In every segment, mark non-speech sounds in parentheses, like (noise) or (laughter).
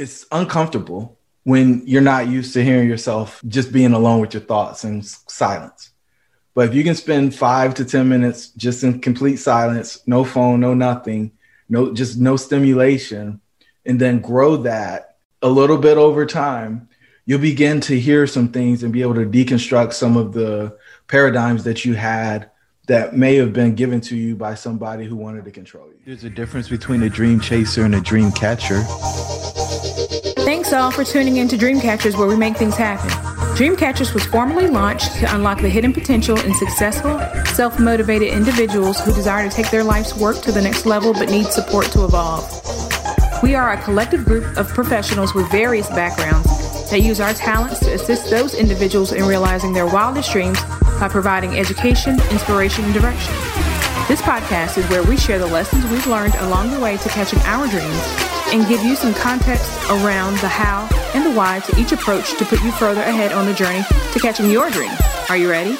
it's uncomfortable when you're not used to hearing yourself just being alone with your thoughts and silence. But if you can spend five to 10 minutes just in complete silence, no phone, no nothing, no, just no stimulation, and then grow that a little bit over time, you'll begin to hear some things and be able to deconstruct some of the paradigms that you had that may have been given to you by somebody who wanted to control you. There's a difference between a dream chaser and a dream catcher. Thanks all for tuning in to Dreamcatchers, where we make things happen. Dreamcatchers was formally launched to unlock the hidden potential in successful, self motivated individuals who desire to take their life's work to the next level but need support to evolve. We are a collective group of professionals with various backgrounds that use our talents to assist those individuals in realizing their wildest dreams by providing education, inspiration, and direction. This podcast is where we share the lessons we've learned along the way to catching our dreams and give you some context around the how and the why to each approach to put you further ahead on the journey to catching your dream. Are you ready?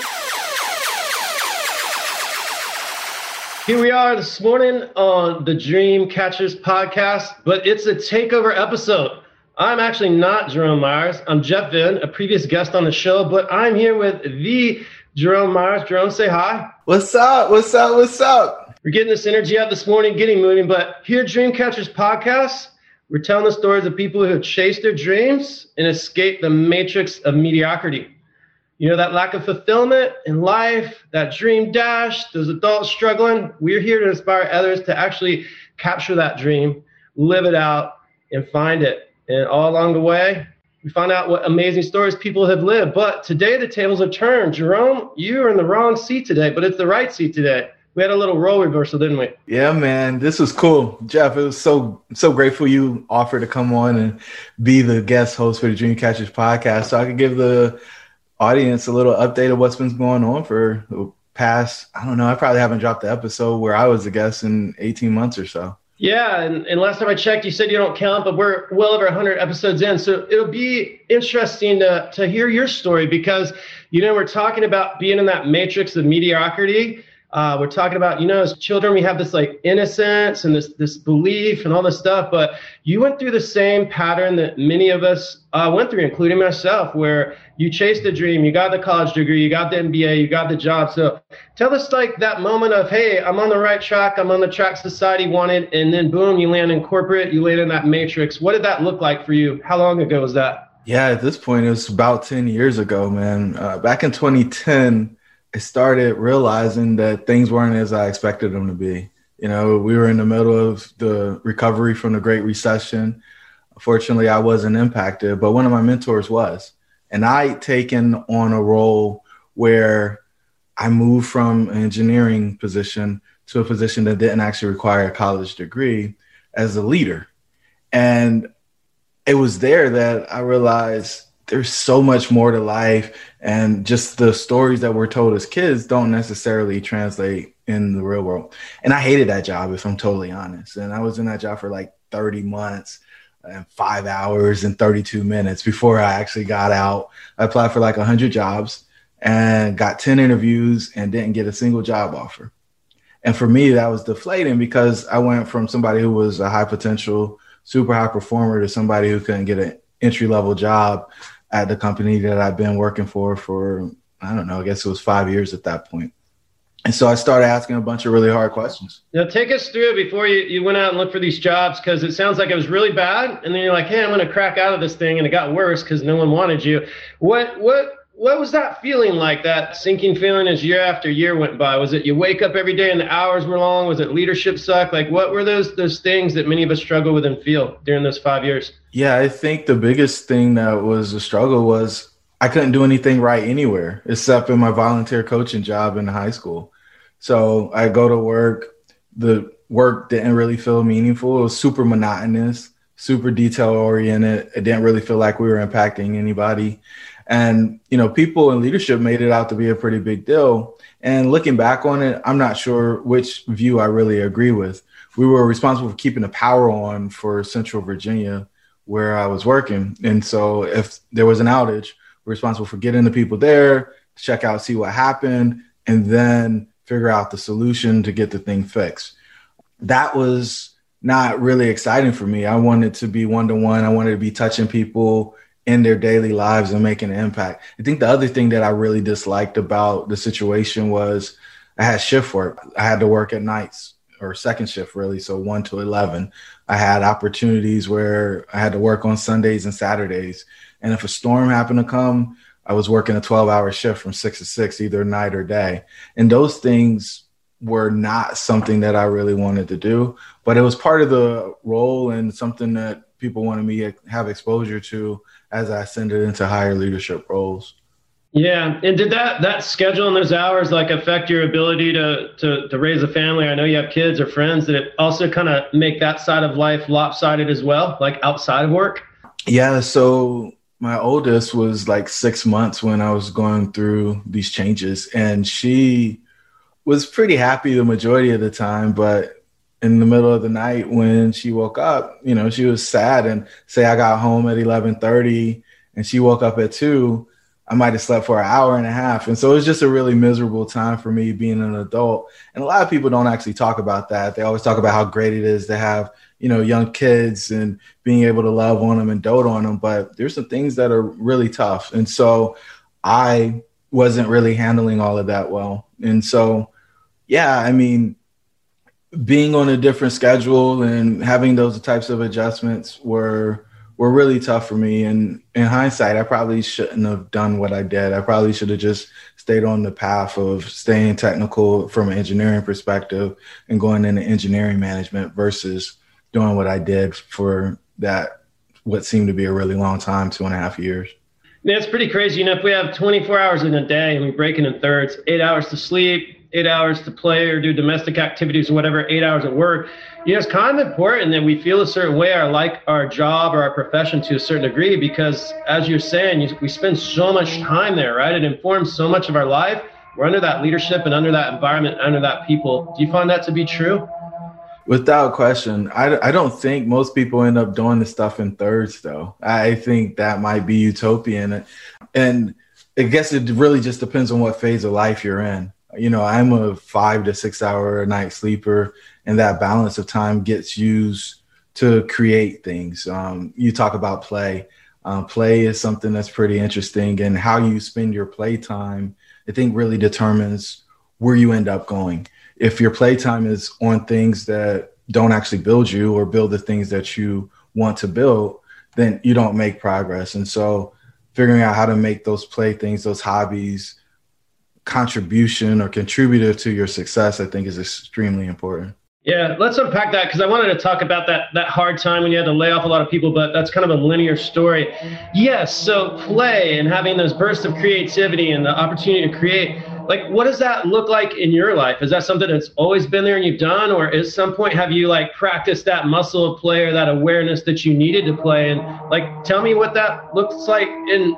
Here we are this morning on the Dream Catchers podcast, but it's a takeover episode. I'm actually not Jerome Myers. I'm Jeff Vin, a previous guest on the show, but I'm here with the Jerome Myers. Jerome, say hi. What's up? What's up? What's up? We're getting this energy out this morning, getting moving. But here at Dreamcatchers Podcast, we're telling the stories of people who have chased their dreams and escaped the matrix of mediocrity. You know, that lack of fulfillment in life, that dream dash, those adults struggling. We're here to inspire others to actually capture that dream, live it out, and find it. And all along the way, we find out what amazing stories people have lived. But today, the tables are turned. Jerome, you are in the wrong seat today, but it's the right seat today we had a little role reversal, didn't we? Yeah, man. This was cool. Jeff, it was so so grateful you offered to come on and be the guest host for the Dreamcatchers podcast. So I could give the audience a little update of what's been going on for the past, I don't know, I probably haven't dropped the episode where I was a guest in 18 months or so. Yeah, and, and last time I checked, you said you don't count, but we're well over 100 episodes in. So it'll be interesting to, to hear your story because, you know, we're talking about being in that matrix of mediocrity uh, we're talking about, you know, as children, we have this like innocence and this this belief and all this stuff. But you went through the same pattern that many of us uh, went through, including myself, where you chased a dream, you got the college degree, you got the MBA, you got the job. So tell us like that moment of, hey, I'm on the right track, I'm on the track society wanted, and then boom, you land in corporate, you land in that matrix. What did that look like for you? How long ago was that? Yeah, at this point, it was about 10 years ago, man. Uh, back in 2010. I started realizing that things weren't as I expected them to be. You know, we were in the middle of the recovery from the Great Recession. Fortunately, I wasn't impacted, but one of my mentors was. And I'd taken on a role where I moved from an engineering position to a position that didn't actually require a college degree as a leader. And it was there that I realized there's so much more to life and just the stories that we're told as kids don't necessarily translate in the real world. And i hated that job if i'm totally honest. And i was in that job for like 30 months and five hours and 32 minutes before i actually got out. I applied for like 100 jobs and got 10 interviews and didn't get a single job offer. And for me that was deflating because i went from somebody who was a high potential super high performer to somebody who couldn't get an entry level job at the company that I've been working for for I don't know, I guess it was five years at that point. And so I started asking a bunch of really hard questions. Now, take us through it before you, you went out and looked for these jobs because it sounds like it was really bad. And then you're like, hey, I'm going to crack out of this thing. And it got worse because no one wanted you. What, what, what was that feeling like that sinking feeling as year after year went by? Was it you wake up every day and the hours were long? Was it leadership suck? Like what were those those things that many of us struggle with and feel during those five years? Yeah i think the biggest thing that was a struggle was i couldn't do anything right anywhere except in my volunteer coaching job in high school. So i go to work. The work didn't really feel meaningful. It was super monotonous super detail oriented it didn't really feel like we were impacting anybody and, you know, people in leadership made it out to be a pretty big deal. And looking back on it, I'm not sure which view I really agree with. We were responsible for keeping the power on for Central Virginia, where I was working. And so if there was an outage, we're responsible for getting the people there, check out, see what happened, and then figure out the solution to get the thing fixed. That was not really exciting for me. I wanted to be one to one. I wanted to be touching people in their daily lives and making an impact. I think the other thing that I really disliked about the situation was I had shift work. I had to work at nights or second shift really, so 1 to 11. I had opportunities where I had to work on Sundays and Saturdays. And if a storm happened to come, I was working a 12 hour shift from 6 to 6 either night or day. And those things were not something that I really wanted to do, but it was part of the role and something that people wanted me to have exposure to as I ascended into higher leadership roles. Yeah, and did that that schedule and those hours like affect your ability to to to raise a family? I know you have kids or friends. Did it also kind of make that side of life lopsided as well, like outside of work? Yeah, so my oldest was like six months when I was going through these changes, and she was pretty happy the majority of the time, but in the middle of the night when she woke up, you know, she was sad and say I got home at 11:30 and she woke up at 2, I might have slept for an hour and a half. And so it was just a really miserable time for me being an adult. And a lot of people don't actually talk about that. They always talk about how great it is to have, you know, young kids and being able to love on them and dote on them, but there's some things that are really tough. And so I wasn't really handling all of that well. And so yeah, I mean, being on a different schedule and having those types of adjustments were were really tough for me. And in hindsight, I probably shouldn't have done what I did. I probably should have just stayed on the path of staying technical from an engineering perspective and going into engineering management versus doing what I did for that what seemed to be a really long time, two and a half years. That's pretty crazy. You know, if we have 24 hours in a day and we break it in thirds, eight hours to sleep, eight hours to play or do domestic activities or whatever, eight hours at work. You know, it's kind of important that we feel a certain way or like our job or our profession to a certain degree because, as you're saying, you, we spend so much time there, right? It informs so much of our life. We're under that leadership and under that environment, under that people. Do you find that to be true? Without question. I, I don't think most people end up doing this stuff in thirds, though. I think that might be utopian. And I guess it really just depends on what phase of life you're in you know, I'm a five to six hour a night sleeper, and that balance of time gets used to create things. Um, you talk about play. Um, play is something that's pretty interesting, and how you spend your play time, I think, really determines where you end up going. If your play time is on things that don't actually build you or build the things that you want to build, then you don't make progress. And so, figuring out how to make those play things, those hobbies, contribution or contributor to your success, I think is extremely important. Yeah, let's unpack that because I wanted to talk about that that hard time when you had to lay off a lot of people, but that's kind of a linear story. Yes, so play and having those bursts of creativity and the opportunity to create, like what does that look like in your life? Is that something that's always been there and you've done, or at some point have you like practiced that muscle of play or that awareness that you needed to play? And like tell me what that looks like in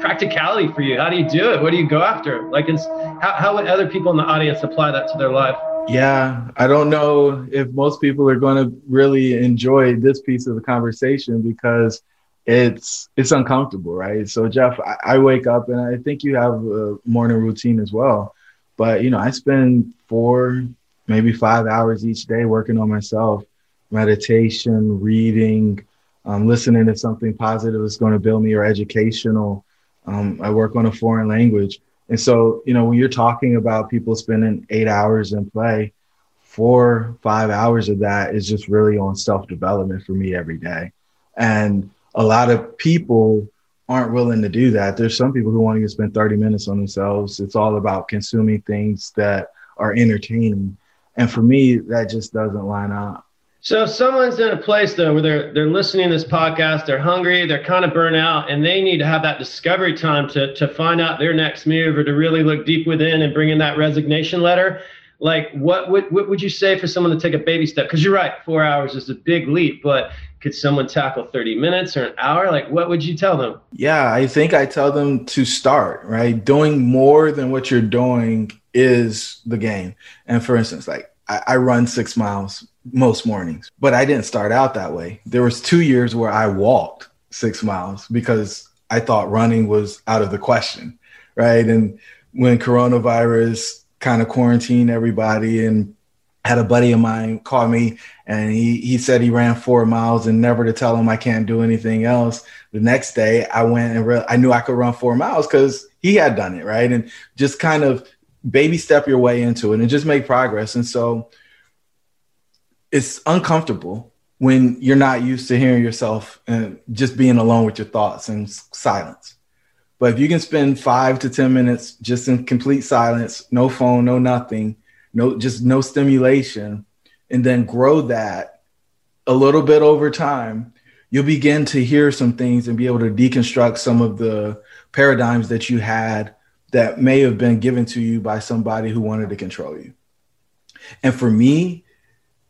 practicality for you? How do you do it? What do you go after? Like, it's, how, how would other people in the audience apply that to their life? Yeah, I don't know if most people are going to really enjoy this piece of the conversation because it's it's uncomfortable, right? So Jeff, I, I wake up and I think you have a morning routine as well, but you know, I spend four, maybe five hours each day working on myself, meditation, reading, um, listening to something positive that's going to build me or educational um, I work on a foreign language. And so, you know, when you're talking about people spending eight hours in play, four, five hours of that is just really on self development for me every day. And a lot of people aren't willing to do that. There's some people who want to spend 30 minutes on themselves. It's all about consuming things that are entertaining. And for me, that just doesn't line up. So if someone's in a place though where they're they're listening to this podcast, they're hungry, they're kind of burnt out, and they need to have that discovery time to to find out their next move or to really look deep within and bring in that resignation letter. Like what would what would you say for someone to take a baby step? Because you're right, four hours is a big leap, but could someone tackle 30 minutes or an hour? Like what would you tell them? Yeah, I think I tell them to start, right? Doing more than what you're doing is the game. And for instance, like I, I run six miles most mornings. But I didn't start out that way. There was two years where I walked six miles because I thought running was out of the question, right? And when coronavirus kind of quarantined everybody and had a buddy of mine call me and he, he said he ran four miles and never to tell him I can't do anything else. The next day I went and re- I knew I could run four miles because he had done it. Right. And just kind of baby step your way into it and just make progress. And so it's uncomfortable when you're not used to hearing yourself and just being alone with your thoughts and silence. But if you can spend five to 10 minutes just in complete silence, no phone, no nothing, no, just no stimulation, and then grow that a little bit over time, you'll begin to hear some things and be able to deconstruct some of the paradigms that you had that may have been given to you by somebody who wanted to control you. And for me,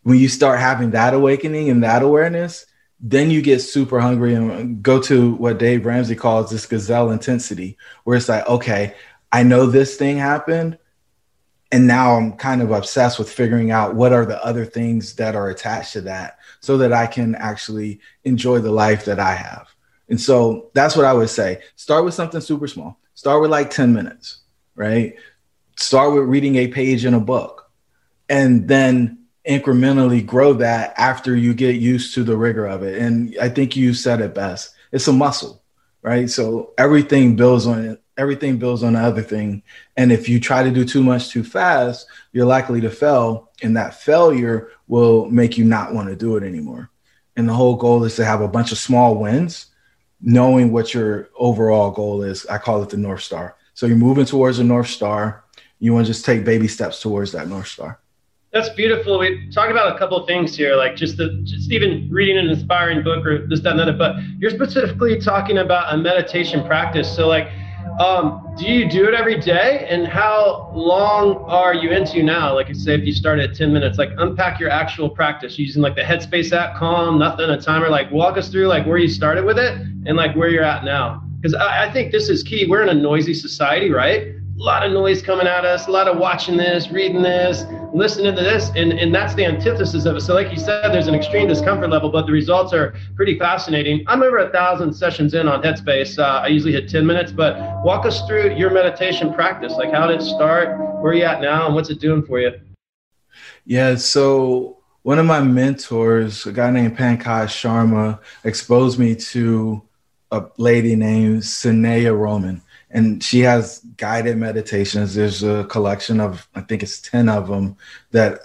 when you start having that awakening and that awareness, then you get super hungry and go to what Dave Ramsey calls this gazelle intensity, where it's like, okay, I know this thing happened. And now I'm kind of obsessed with figuring out what are the other things that are attached to that so that I can actually enjoy the life that I have. And so that's what I would say. Start with something super small. Start with like 10 minutes, right? Start with reading a page in a book and then incrementally grow that after you get used to the rigor of it. And I think you said it best. It's a muscle, right? So everything builds on it. Everything builds on the other thing. And if you try to do too much too fast, you're likely to fail. And that failure will make you not want to do it anymore. And the whole goal is to have a bunch of small wins, knowing what your overall goal is. I call it the North Star. So you're moving towards the North Star. You want to just take baby steps towards that North Star. That's beautiful. We talked about a couple of things here, like just the just even reading an inspiring book or this, that, and that. But you're specifically talking about a meditation practice. So, like, um, do you do it every day? And how long are you into now? Like, say if you start at 10 minutes, like unpack your actual practice using like the Headspace app, Calm, nothing, a timer. Like, walk us through like where you started with it and like where you're at now. Because I, I think this is key. We're in a noisy society, right? A lot of noise coming at us, a lot of watching this, reading this, listening to this, and, and that's the antithesis of it. So, like you said, there's an extreme discomfort level, but the results are pretty fascinating. I'm over a thousand sessions in on Headspace. Uh, I usually hit 10 minutes, but walk us through your meditation practice. Like, how did it start? Where are you at now? And what's it doing for you? Yeah, so one of my mentors, a guy named Pankaj Sharma, exposed me to a lady named Sanaya Roman and she has guided meditations. There's a collection of, I think it's 10 of them that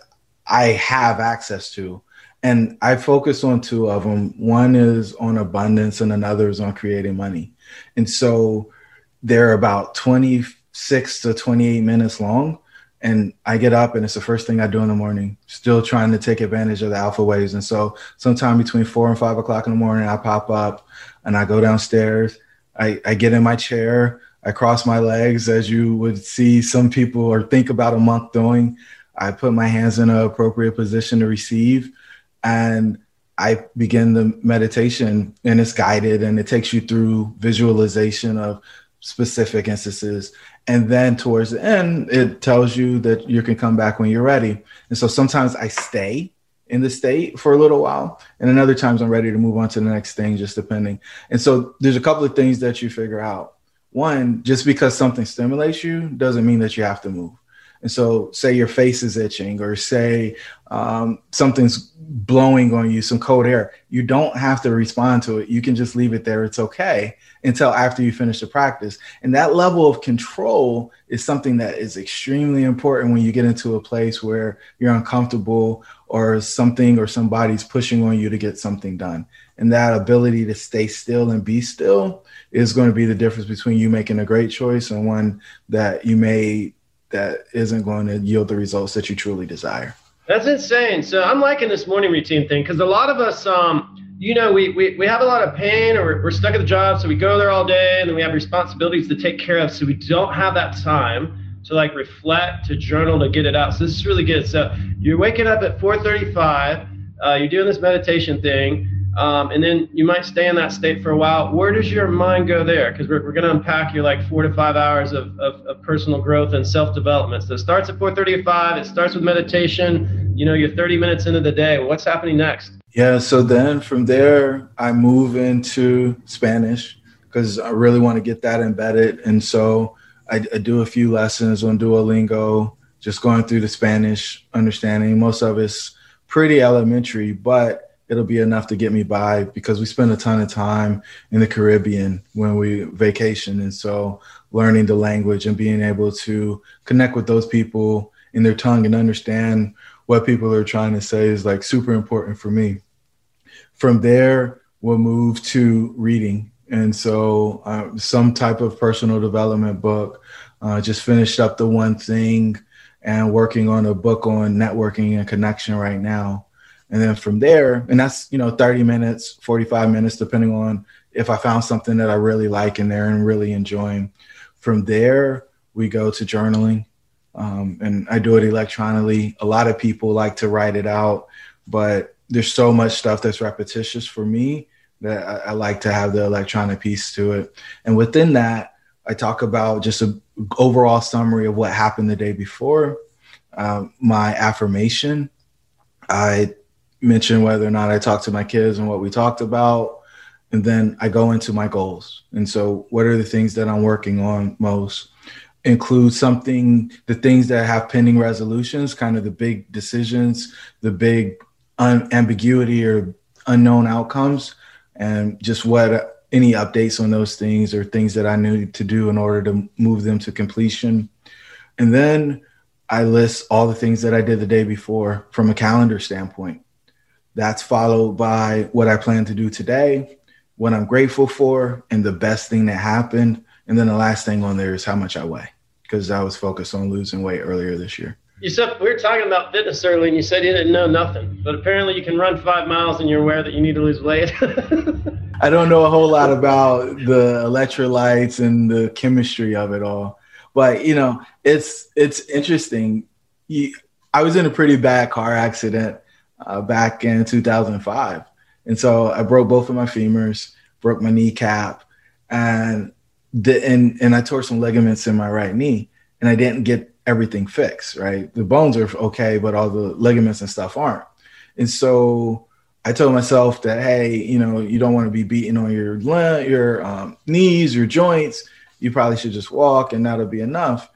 I have access to. And I focus on two of them. One is on abundance, and another is on creating money. And so they're about 26 to 28 minutes long. And I get up, and it's the first thing I do in the morning, still trying to take advantage of the alpha waves. And so, sometime between four and five o'clock in the morning, I pop up and I go downstairs. I, I get in my chair. I cross my legs as you would see some people or think about a monk doing. I put my hands in an appropriate position to receive and I begin the meditation and it's guided and it takes you through visualization of specific instances. And then towards the end, it tells you that you can come back when you're ready. And so sometimes I stay in the state for a little while. And then other times I'm ready to move on to the next thing, just depending. And so there's a couple of things that you figure out one, just because something stimulates you doesn't mean that you have to move. And so, say your face is itching, or say um, something's blowing on you, some cold air, you don't have to respond to it. You can just leave it there. It's okay until after you finish the practice. And that level of control is something that is extremely important when you get into a place where you're uncomfortable or something or somebody's pushing on you to get something done. And that ability to stay still and be still is going to be the difference between you making a great choice and one that you made that isn't going to yield the results that you truly desire. That's insane. So I'm liking this morning routine thing because a lot of us, um, you know, we, we, we have a lot of pain or we're, stuck at the job. So we go there all day and then we have responsibilities to take care of. So we don't have that time to like reflect, to journal, to get it out. So this is really good. So you're waking up at 435. Uh, you're doing this meditation thing um, and then you might stay in that state for a while. Where does your mind go there? Because we're, we're going to unpack your like four to five hours of, of, of personal growth and self development. So it starts at 4:35. It starts with meditation. You know, you're 30 minutes into the day. What's happening next? Yeah. So then from there, I move into Spanish because I really want to get that embedded. And so I, I do a few lessons on Duolingo just going through the Spanish understanding. Most of it's pretty elementary, but it'll be enough to get me by because we spend a ton of time in the Caribbean when we vacation. And so learning the language and being able to connect with those people in their tongue and understand what people are trying to say is like super important for me. From there, we'll move to reading. And so, uh, some type of personal development book. Uh, just finished up the one thing and working on a book on networking and connection right now. And then from there, and that's, you know, 30 minutes, 45 minutes, depending on if I found something that I really like in there and really enjoying. From there, we go to journaling. Um, and I do it electronically. A lot of people like to write it out, but there's so much stuff that's repetitious for me that I, I like to have the electronic piece to it. And within that, I talk about just an overall summary of what happened the day before, um, my affirmation. I mention whether or not I talk to my kids and what we talked about. And then I go into my goals. And so, what are the things that I'm working on most? Include something, the things that have pending resolutions, kind of the big decisions, the big un- ambiguity or unknown outcomes, and just what any updates on those things or things that I need to do in order to move them to completion. And then I list all the things that I did the day before from a calendar standpoint. That's followed by what I plan to do today, what I'm grateful for, and the best thing that happened. And then the last thing on there is how much I weigh, because I was focused on losing weight earlier this year. You said we were talking about fitness early, and you said you didn't know nothing, but apparently you can run five miles and you're aware that you need to lose weight. (laughs) I don't know a whole lot about the electrolytes and the chemistry of it all, but you know, it's it's interesting. You, I was in a pretty bad car accident uh, back in 2005. And so I broke both of my femurs, broke my kneecap, and the, and and I tore some ligaments in my right knee, and I didn't get everything fixed. Right, the bones are okay, but all the ligaments and stuff aren't. And so I told myself that hey, you know, you don't want to be beating on your your um, knees, your joints. You probably should just walk, and that'll be enough.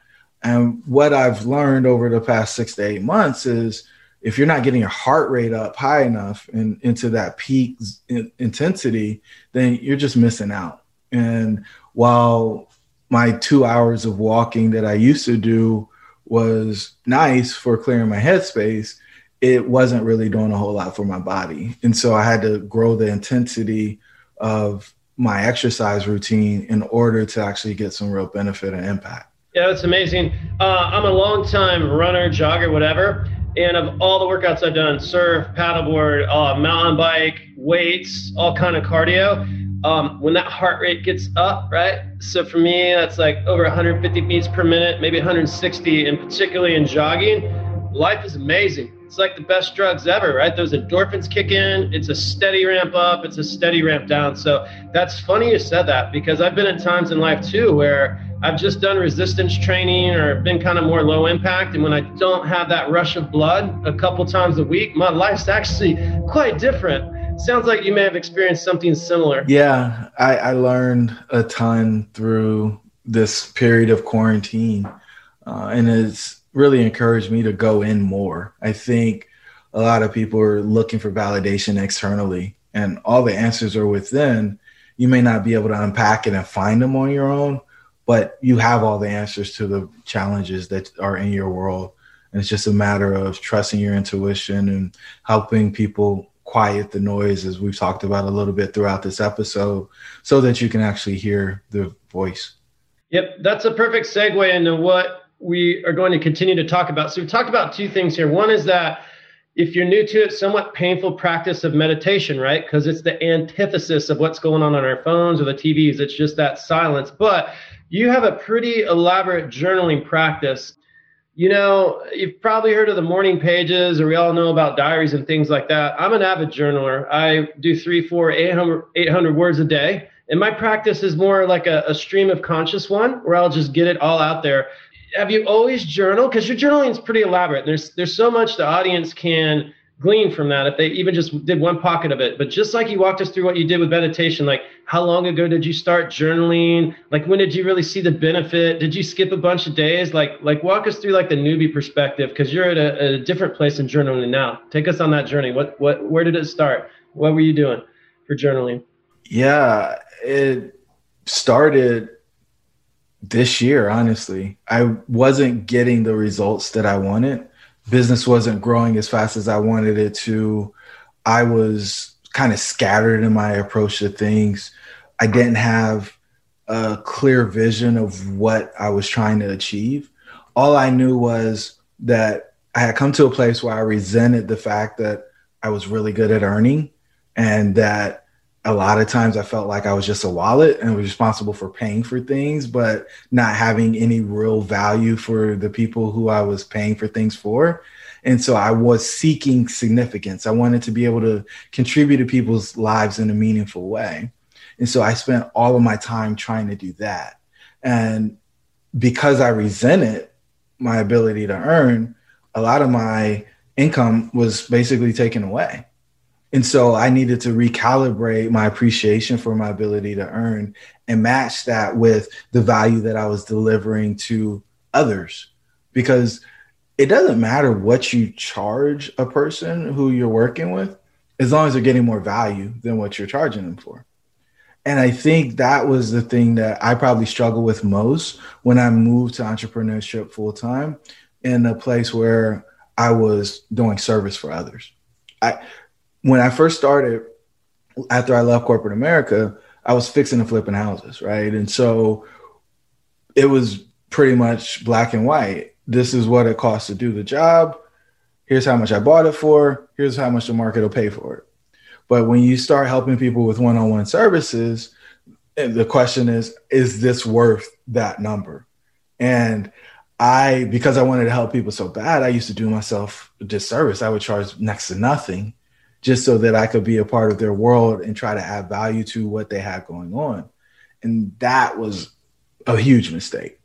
And what I've learned over the past six to eight months is if you're not getting your heart rate up high enough and into that peak in, intensity, then you're just missing out. And while my two hours of walking that I used to do was nice for clearing my headspace, it wasn't really doing a whole lot for my body. And so I had to grow the intensity of my exercise routine in order to actually get some real benefit and impact. Yeah, that's amazing. Uh, I'm a long time runner, jogger, whatever. And of all the workouts I've done, surf, paddleboard, uh, mountain bike, weights, all kind of cardio. Um, when that heart rate gets up, right? So for me, that's like over 150 beats per minute, maybe 160, and particularly in jogging, life is amazing. It's like the best drugs ever, right? Those endorphins kick in. It's a steady ramp up. It's a steady ramp down. So that's funny you said that because I've been at times in life too where I've just done resistance training or been kind of more low impact. And when I don't have that rush of blood a couple times a week, my life's actually quite different. Sounds like you may have experienced something similar. Yeah, I, I learned a ton through this period of quarantine. Uh, and it's really encouraged me to go in more. I think a lot of people are looking for validation externally, and all the answers are within. You may not be able to unpack it and find them on your own, but you have all the answers to the challenges that are in your world. And it's just a matter of trusting your intuition and helping people quiet the noise, as we've talked about a little bit throughout this episode, so that you can actually hear the voice. Yep, that's a perfect segue into what we are going to continue to talk about. So, we've talked about two things here. One is that if you're new to it, somewhat painful practice of meditation, right? Because it's the antithesis of what's going on on our phones or the TVs. It's just that silence. But you have a pretty elaborate journaling practice. You know, you've probably heard of the morning pages, or we all know about diaries and things like that. I'm an avid journaler. I do three, four, 800, 800 words a day. And my practice is more like a, a stream of conscious one where I'll just get it all out there. Have you always journaled? Because your journaling is pretty elaborate. There's there's so much the audience can glean from that if they even just did one pocket of it. But just like you walked us through what you did with meditation, like how long ago did you start journaling? Like when did you really see the benefit? Did you skip a bunch of days? Like like walk us through like the newbie perspective because you're at a, a different place in journaling now. Take us on that journey. What what where did it start? What were you doing for journaling? Yeah, it started this year, honestly. I wasn't getting the results that I wanted. Business wasn't growing as fast as I wanted it to. I was kind of scattered in my approach to things. I didn't have a clear vision of what I was trying to achieve. All I knew was that I had come to a place where I resented the fact that I was really good at earning and that a lot of times I felt like I was just a wallet and was responsible for paying for things, but not having any real value for the people who I was paying for things for. And so I was seeking significance. I wanted to be able to contribute to people's lives in a meaningful way. And so I spent all of my time trying to do that. And because I resented my ability to earn, a lot of my income was basically taken away. And so I needed to recalibrate my appreciation for my ability to earn and match that with the value that I was delivering to others. Because it doesn't matter what you charge a person who you're working with, as long as they're getting more value than what you're charging them for. And I think that was the thing that I probably struggled with most when I moved to entrepreneurship full time in a place where I was doing service for others. I when I first started, after I left corporate America, I was fixing and flipping houses, right? And so it was pretty much black and white. This is what it costs to do the job. Here's how much I bought it for. Here's how much the market will pay for it. But when you start helping people with one on one services, the question is, is this worth that number? And I, because I wanted to help people so bad, I used to do myself a disservice. I would charge next to nothing just so that I could be a part of their world and try to add value to what they had going on. And that was a huge mistake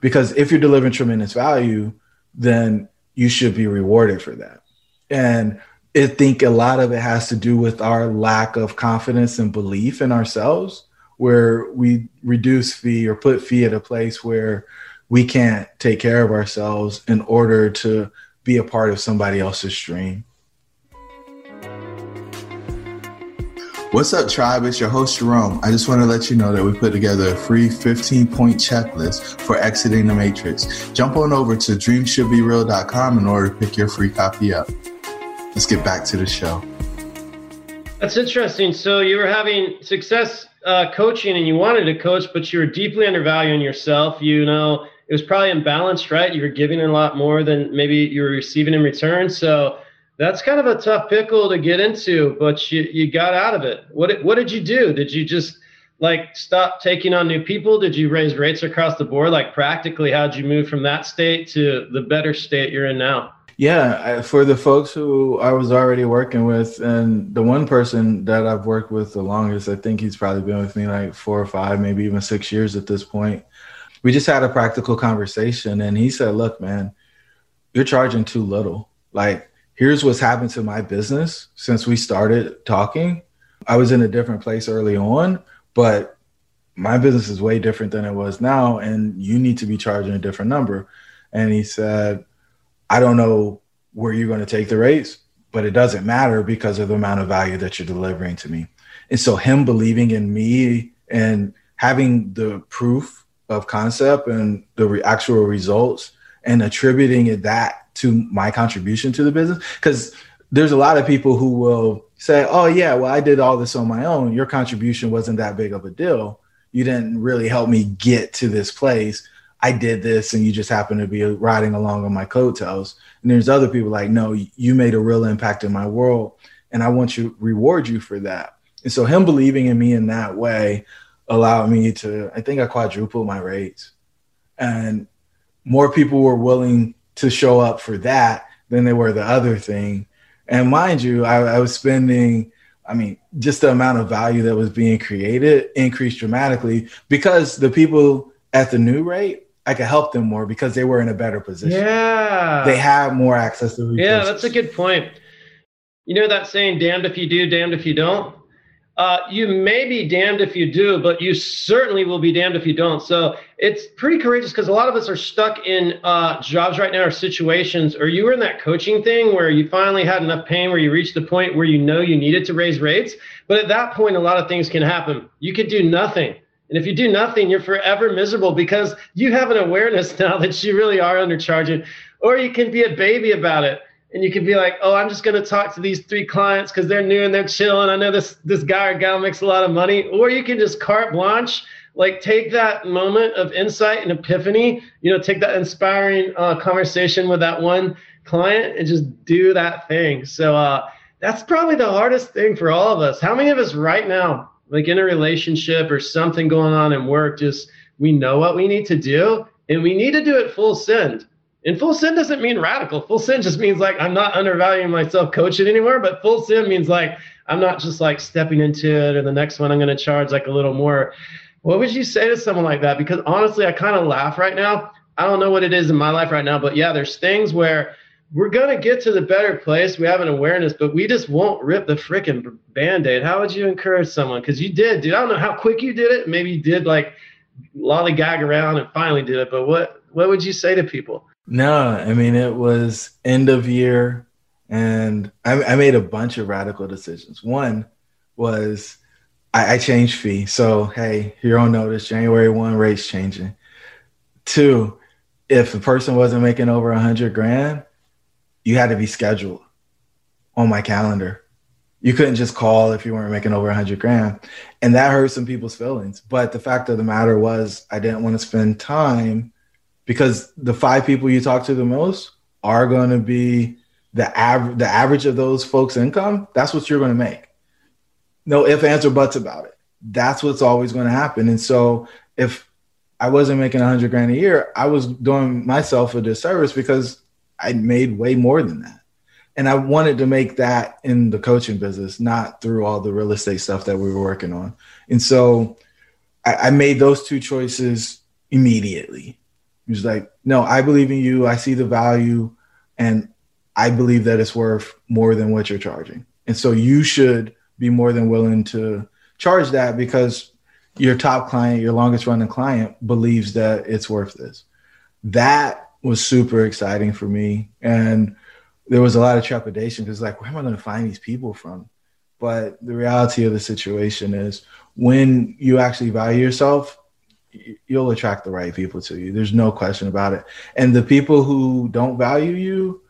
because if you're delivering tremendous value, then you should be rewarded for that. And I think a lot of it has to do with our lack of confidence and belief in ourselves, where we reduce fee or put fee at a place where we can't take care of ourselves in order to be a part of somebody else's dream. What's up, tribe? It's your host, Jerome. I just want to let you know that we put together a free 15 point checklist for exiting the matrix. Jump on over to dreamshouldbereal.com in order to pick your free copy up. Let's get back to the show. That's interesting. So you were having success uh, coaching and you wanted to coach, but you were deeply undervaluing yourself. You know, it was probably imbalanced, right? You were giving a lot more than maybe you were receiving in return. So that's kind of a tough pickle to get into, but you, you got out of it. What what did you do? Did you just like stop taking on new people? Did you raise rates across the board? Like practically, how'd you move from that state to the better state you're in now? Yeah, for the folks who I was already working with, and the one person that I've worked with the longest, I think he's probably been with me like four or five, maybe even six years at this point. We just had a practical conversation, and he said, Look, man, you're charging too little. Like, here's what's happened to my business since we started talking. I was in a different place early on, but my business is way different than it was now. And you need to be charging a different number. And he said, I don't know where you're going to take the raise, but it doesn't matter because of the amount of value that you're delivering to me. And so, him believing in me and having the proof of concept and the actual results and attributing it that to my contribution to the business? Because there's a lot of people who will say oh yeah well i did all this on my own. Your contribution wasn't that big of a deal. You didn't really help me get to this place. I did this and you just happened to be riding along on my coattails. And there's other people like no you made a real impact in my world and i want to reward you for that. And so him believing in me in that way allowed me to i think i quadrupled my rates. And more people were willing to show up for that than they were the other thing. And mind you, I, I, was spending, I mean, just the amount of value that was being created increased dramatically because the people at the new rate, I could help them more because they were in a better position. Yeah. They have more access to resources. Yeah, that's a good point. You know that saying, damned if you do, damned if you don't? Uh, you may be damned if you do, but you certainly will be damned if you don't. So it's pretty courageous because a lot of us are stuck in uh, jobs right now or situations, or you were in that coaching thing where you finally had enough pain where you reached the point where you know you needed to raise rates. But at that point, a lot of things can happen. You could do nothing. And if you do nothing, you're forever miserable because you have an awareness (laughs) now that you really are undercharging, or you can be a baby about it and you can be like, oh, I'm just going to talk to these three clients because they're new and they're chilling. I know this this guy or gal makes a lot of money. Or you can just carte blanche, like take that moment of insight and epiphany, you know, take that inspiring uh, conversation with that one client and just do that thing. So uh, that's probably the hardest thing for all of us. How many of us right now, like in a relationship or something going on in work, just we know what we need to do and we need to do it full send and full sin doesn't mean radical. Full sin just means like I'm not undervaluing myself coaching anymore, but full sin means like I'm not just like stepping into it or the next one I'm going to charge like a little more. What would you say to someone like that? Because honestly, I kind of laugh right now. I don't know what it is in my life right now, but yeah, there's things where we're going to get to the better place. We have an awareness, but we just won't rip the freaking band aid. How would you encourage someone? Because you did, dude. I don't know how quick you did it. Maybe you did like lollygag around and finally did it, but what, what would you say to people? No, I mean it was end of year, and I, I made a bunch of radical decisions. One was I, I, changed fee, so hey, you're on notice. January one rates changing. Two, if the person wasn't making over a hundred grand, you had to be scheduled on my calendar. You couldn't just call if you weren't making over a hundred grand, and that hurt some people's feelings. But the fact of the matter was, I didn't want to spend time because the five people you talk to the most are going to be the average the average of those folks income. That's what you're going to make. No if answer buts about it. That's what's always going to happen. And so if i wasn't making 100 grand a year i was doing myself a disservice because i made way more than that. And i wanted to make that in the coaching business not through all the real estate stuff that we were working on. And so I, I made those two choices immediately He's like, no, I believe in you. I see the value, and I believe that it's worth more than what you're charging. And so you should be more than willing to charge that because your top client, your longest running client, believes that it's worth this. That was super exciting for me. And there was a lot of trepidation because, like, where am I going to find these people from? But the reality of the situation is when you actually value yourself, you'll attract the right people to you. There's no question about it. And the people who don't value you,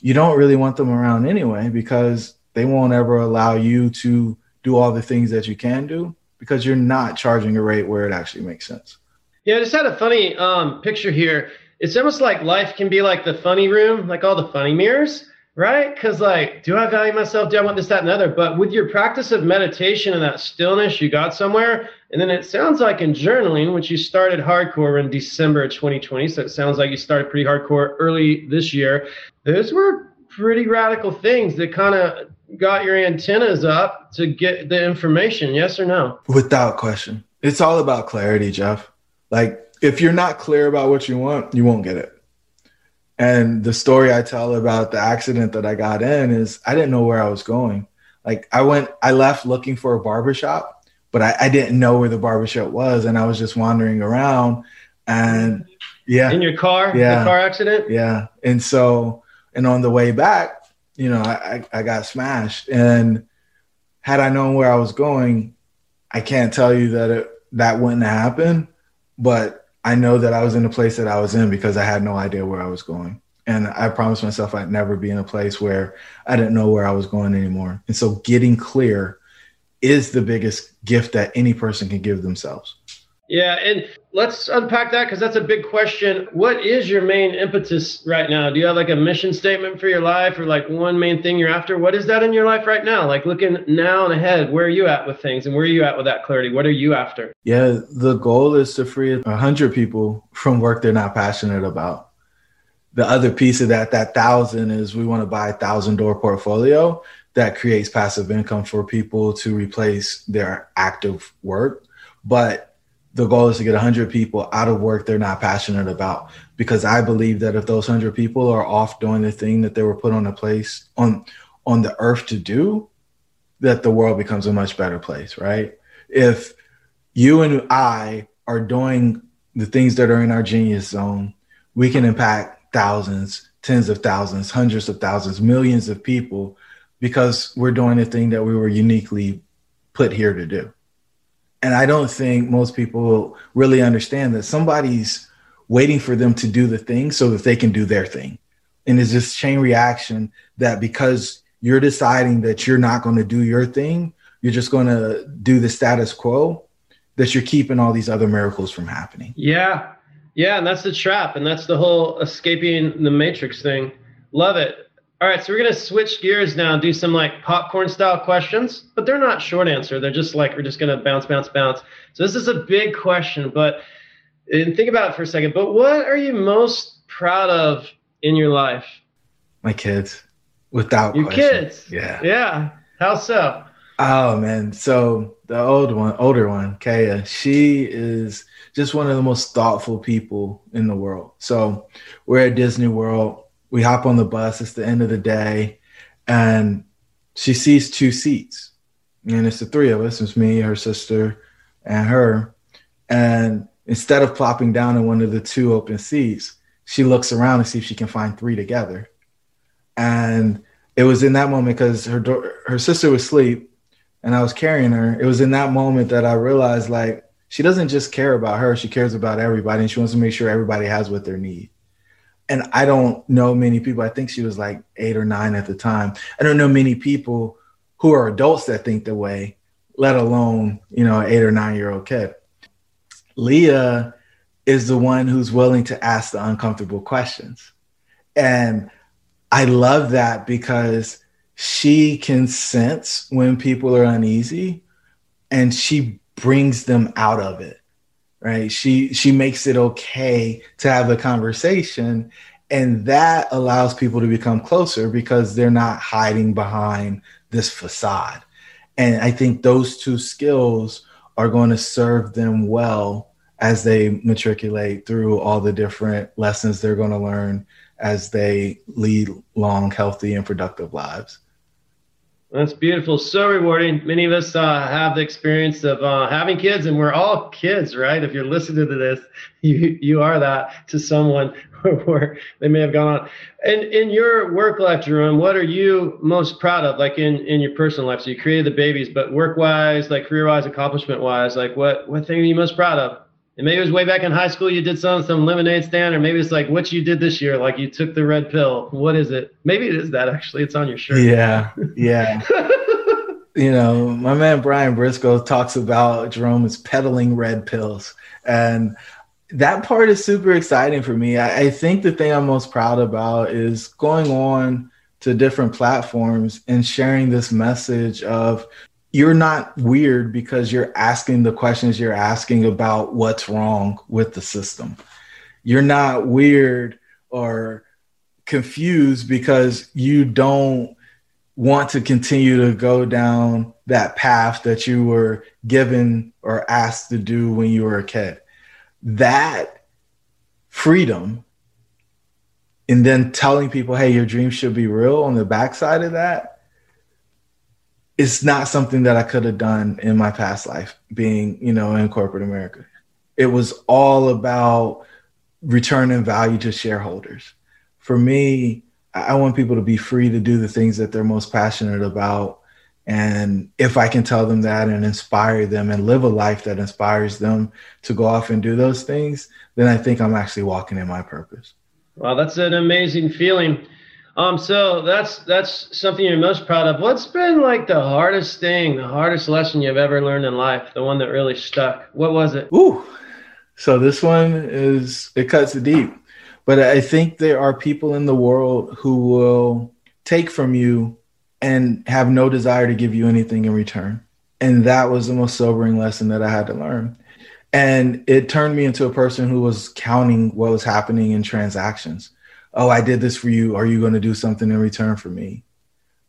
you don't really want them around anyway because they won't ever allow you to do all the things that you can do because you're not charging a rate where it actually makes sense. Yeah, I just had a funny um, picture here. It's almost like life can be like the funny room, like all the funny mirrors right? Because, like, do I value myself? Do I want this, that, and the other? But with your practice of meditation and that stillness, you got somewhere. And then it sounds like in journaling, which you started hardcore in December 2020. So it sounds like you started pretty hardcore early this year. Those were pretty radical things that kind of got your antennas up to get the information. Yes or no? Without question. It's all about clarity, Jeff. Like, if you're not clear about what you want, you won't get it. And the story I tell about the accident that I got in is I didn't know where I was going. Like I went, I left looking for a barbershop, but I, I didn't know where the barbershop was. And I was just wandering around and yeah. In your car? Yeah. The car accident? Yeah. And so, and on the way back, you know, I, I got smashed. And had I known where I was going, I can't tell you that it, that wouldn't happen, but I know that I was in the place that I was in because I had no idea where I was going. And I promised myself I'd never be in a place where I didn't know where I was going anymore. And so getting clear is the biggest gift that any person can give themselves. Yeah, and let's unpack that because that's a big question. What is your main impetus right now? Do you have like a mission statement for your life or like one main thing you're after? What is that in your life right now? Like looking now and ahead, where are you at with things and where are you at with that clarity? What are you after? Yeah, the goal is to free 100 people from work they're not passionate about. The other piece of that, that thousand, is we want to buy a thousand door portfolio that creates passive income for people to replace their active work. But the goal is to get 100 people out of work they're not passionate about because i believe that if those 100 people are off doing the thing that they were put on a place on on the earth to do, that the world becomes a much better place, right? If you and I are doing the things that are in our genius zone, we can impact thousands, tens of thousands, hundreds of thousands, millions of people because we're doing the thing that we were uniquely put here to do. And I don't think most people really understand that somebody's waiting for them to do the thing so that they can do their thing. And it's this chain reaction that because you're deciding that you're not going to do your thing, you're just going to do the status quo, that you're keeping all these other miracles from happening. Yeah. Yeah. And that's the trap. And that's the whole escaping the matrix thing. Love it. All right, so we're gonna switch gears now and do some like popcorn style questions, but they're not short answer. They're just like we're just gonna bounce, bounce, bounce. So this is a big question, but and think about it for a second. But what are you most proud of in your life? My kids, without your question. kids. Yeah. Yeah. How so? Oh man, so the old one, older one, Kaya, she is just one of the most thoughtful people in the world. So we're at Disney World we hop on the bus. It's the end of the day, and she sees two seats, and it's the three of us. It's me, her sister, and her. And instead of plopping down in one of the two open seats, she looks around to see if she can find three together. And it was in that moment because her her sister was asleep, and I was carrying her. It was in that moment that I realized like she doesn't just care about her; she cares about everybody, and she wants to make sure everybody has what they need and I don't know many people. I think she was like eight or nine at the time. I don't know many people who are adults that think the way, let alone, you know, an eight or nine year old kid. Leah is the one who's willing to ask the uncomfortable questions. And I love that because she can sense when people are uneasy and she brings them out of it right? She she makes it okay to have a conversation and that allows people to become closer because they're not hiding behind this facade. And i think those two skills are going to serve them well as they matriculate through all the different lessons they're going to learn as they lead long healthy and productive lives that's beautiful. So rewarding. Many of us uh, have the experience of uh, having kids, and we're all kids, right? If you're listening to this, (laughs) you you are that to someone (laughs) where they may have gone on. And in your work life, Jerome, what are you most proud of? Like in in your personal life, so you created the babies, but work wise, like career wise, accomplishment wise, like what what thing are you most proud of? And maybe it was way back in high school you did some some lemonade stand, or maybe it's like what you did this year, like you took the red pill. What is it? Maybe it is that actually. It's on your shirt. Yeah, yeah. (laughs) you know, my man Brian Briscoe talks about Jerome is peddling red pills, and that part is super exciting for me. I, I think the thing I'm most proud about is going on to different platforms and sharing this message of you're not weird because you're asking the questions you're asking about what's wrong with the system. You're not weird or confused because you don't want to continue to go down that path that you were given or asked to do when you were a kid. That freedom and then telling people, hey, your dreams should be real on the backside of that it's not something that I could have done in my past life, being, you know, in corporate America. It was all about returning value to shareholders. For me, I want people to be free to do the things that they're most passionate about. And if I can tell them that and inspire them and live a life that inspires them to go off and do those things, then I think I'm actually walking in my purpose. Wow, that's an amazing feeling. Um, so that's that's something you're most proud of. What's been like the hardest thing, the hardest lesson you've ever learned in life, the one that really stuck? What was it? Ooh, so this one is it cuts deep, but I think there are people in the world who will take from you and have no desire to give you anything in return, and that was the most sobering lesson that I had to learn. And it turned me into a person who was counting what was happening in transactions oh, I did this for you. Are you going to do something in return for me?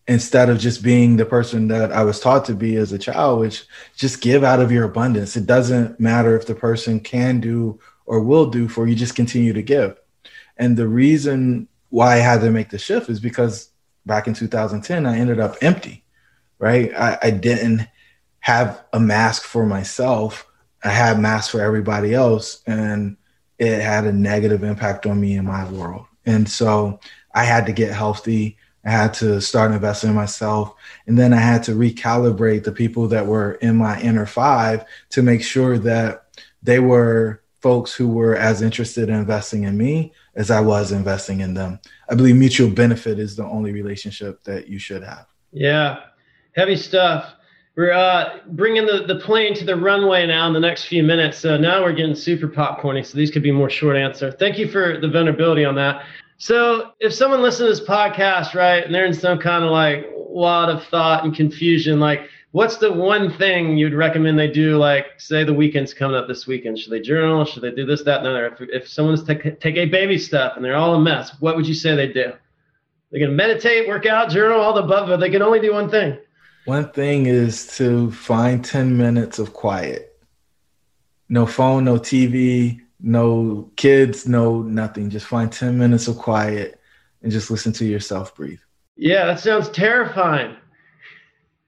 Instead of just being the person that I was taught to be as a child, which just give out of your abundance. It doesn't matter if the person can do or will do for you, just continue to give. And the reason why I had to make the shift is because back in 2010, I ended up empty, right? I, I didn't have a mask for myself. I had masks for everybody else, and it had a negative impact on me in my world. And so I had to get healthy. I had to start investing in myself. And then I had to recalibrate the people that were in my inner five to make sure that they were folks who were as interested in investing in me as I was investing in them. I believe mutual benefit is the only relationship that you should have. Yeah, heavy stuff. We're uh, bringing the, the plane to the runway now in the next few minutes. So now we're getting super popcorny. So these could be more short answer. Thank you for the vulnerability on that. So if someone listens to this podcast, right, and they're in some kind of like lot of thought and confusion, like what's the one thing you'd recommend they do? Like say the weekend's coming up this weekend. Should they journal? Should they do this, that, and other? If, if someone's take, take a baby step and they're all a mess, what would you say they do? They can meditate, work out, journal, all the above, but they can only do one thing. One thing is to find 10 minutes of quiet. No phone, no TV, no kids, no nothing. Just find 10 minutes of quiet and just listen to yourself breathe. Yeah, that sounds terrifying.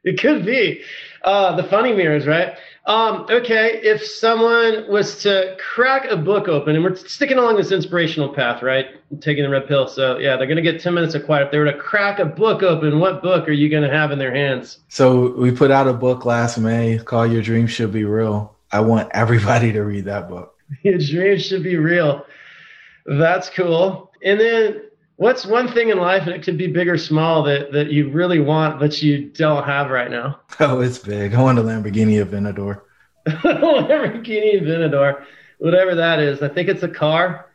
It could be. Uh, the funny mirrors, right? Um, okay, if someone was to crack a book open, and we're sticking along this inspirational path, right? Taking the red pill. So, yeah, they're going to get 10 minutes of quiet. If they were to crack a book open, what book are you going to have in their hands? So, we put out a book last May called Your Dreams Should Be Real. I want everybody to read that book. (laughs) Your dreams should be real. That's cool. And then, what's one thing in life, and it could be big or small, that, that you really want, but you don't have right now? (laughs) Oh, it's big. I want a Lamborghini Aventador. (laughs) Lamborghini Aventador, whatever that is. I think it's a car.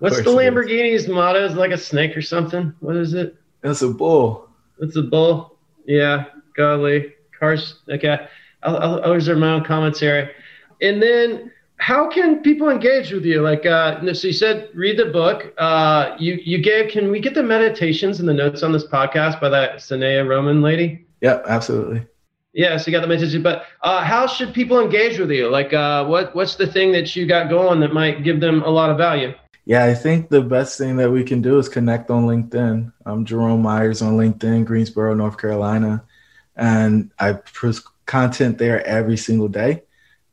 What's the Lamborghini's motto? Is like a snake or something? What is it? It's a bull. It's a bull. Yeah, godly cars. Okay, I'll, I'll, I'll reserve my own commentary. And then, how can people engage with you? Like, uh, so you said read the book. Uh, you you gave. Can we get the meditations and the notes on this podcast by that Sanaya Roman lady? Yeah, absolutely. Yeah, so you got the message. But uh, how should people engage with you? Like, uh, what what's the thing that you got going that might give them a lot of value? Yeah, I think the best thing that we can do is connect on LinkedIn. I'm Jerome Myers on LinkedIn, Greensboro, North Carolina, and I post content there every single day.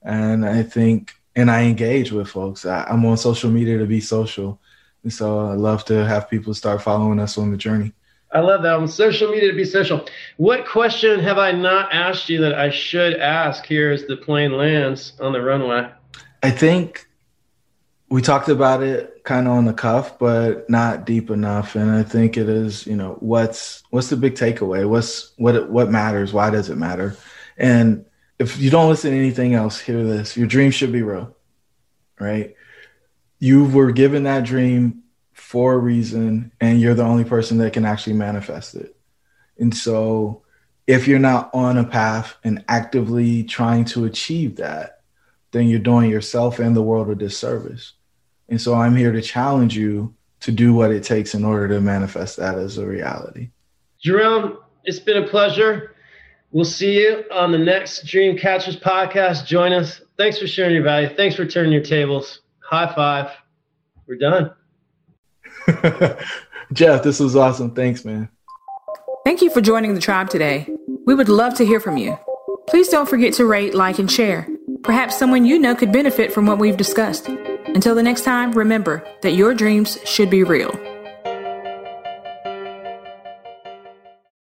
And I think, and I engage with folks. I, I'm on social media to be social, and so I love to have people start following us on the journey. I love that one. Social media to be social. What question have I not asked you that I should ask here as the plane lands on the runway? I think we talked about it kind of on the cuff, but not deep enough. And I think it is, you know, what's what's the big takeaway? What's what what matters? Why does it matter? And if you don't listen to anything else, hear this: your dream should be real, right? You were given that dream for a reason and you're the only person that can actually manifest it. And so if you're not on a path and actively trying to achieve that, then you're doing yourself and the world a disservice. And so I'm here to challenge you to do what it takes in order to manifest that as a reality. Jerome, it's been a pleasure. We'll see you on the next Dream Catchers podcast. Join us. Thanks for sharing your value. Thanks for turning your tables. High five. We're done. (laughs) Jeff, this was awesome. Thanks, man. Thank you for joining the tribe today. We would love to hear from you. Please don't forget to rate, like, and share. Perhaps someone you know could benefit from what we've discussed. Until the next time, remember that your dreams should be real.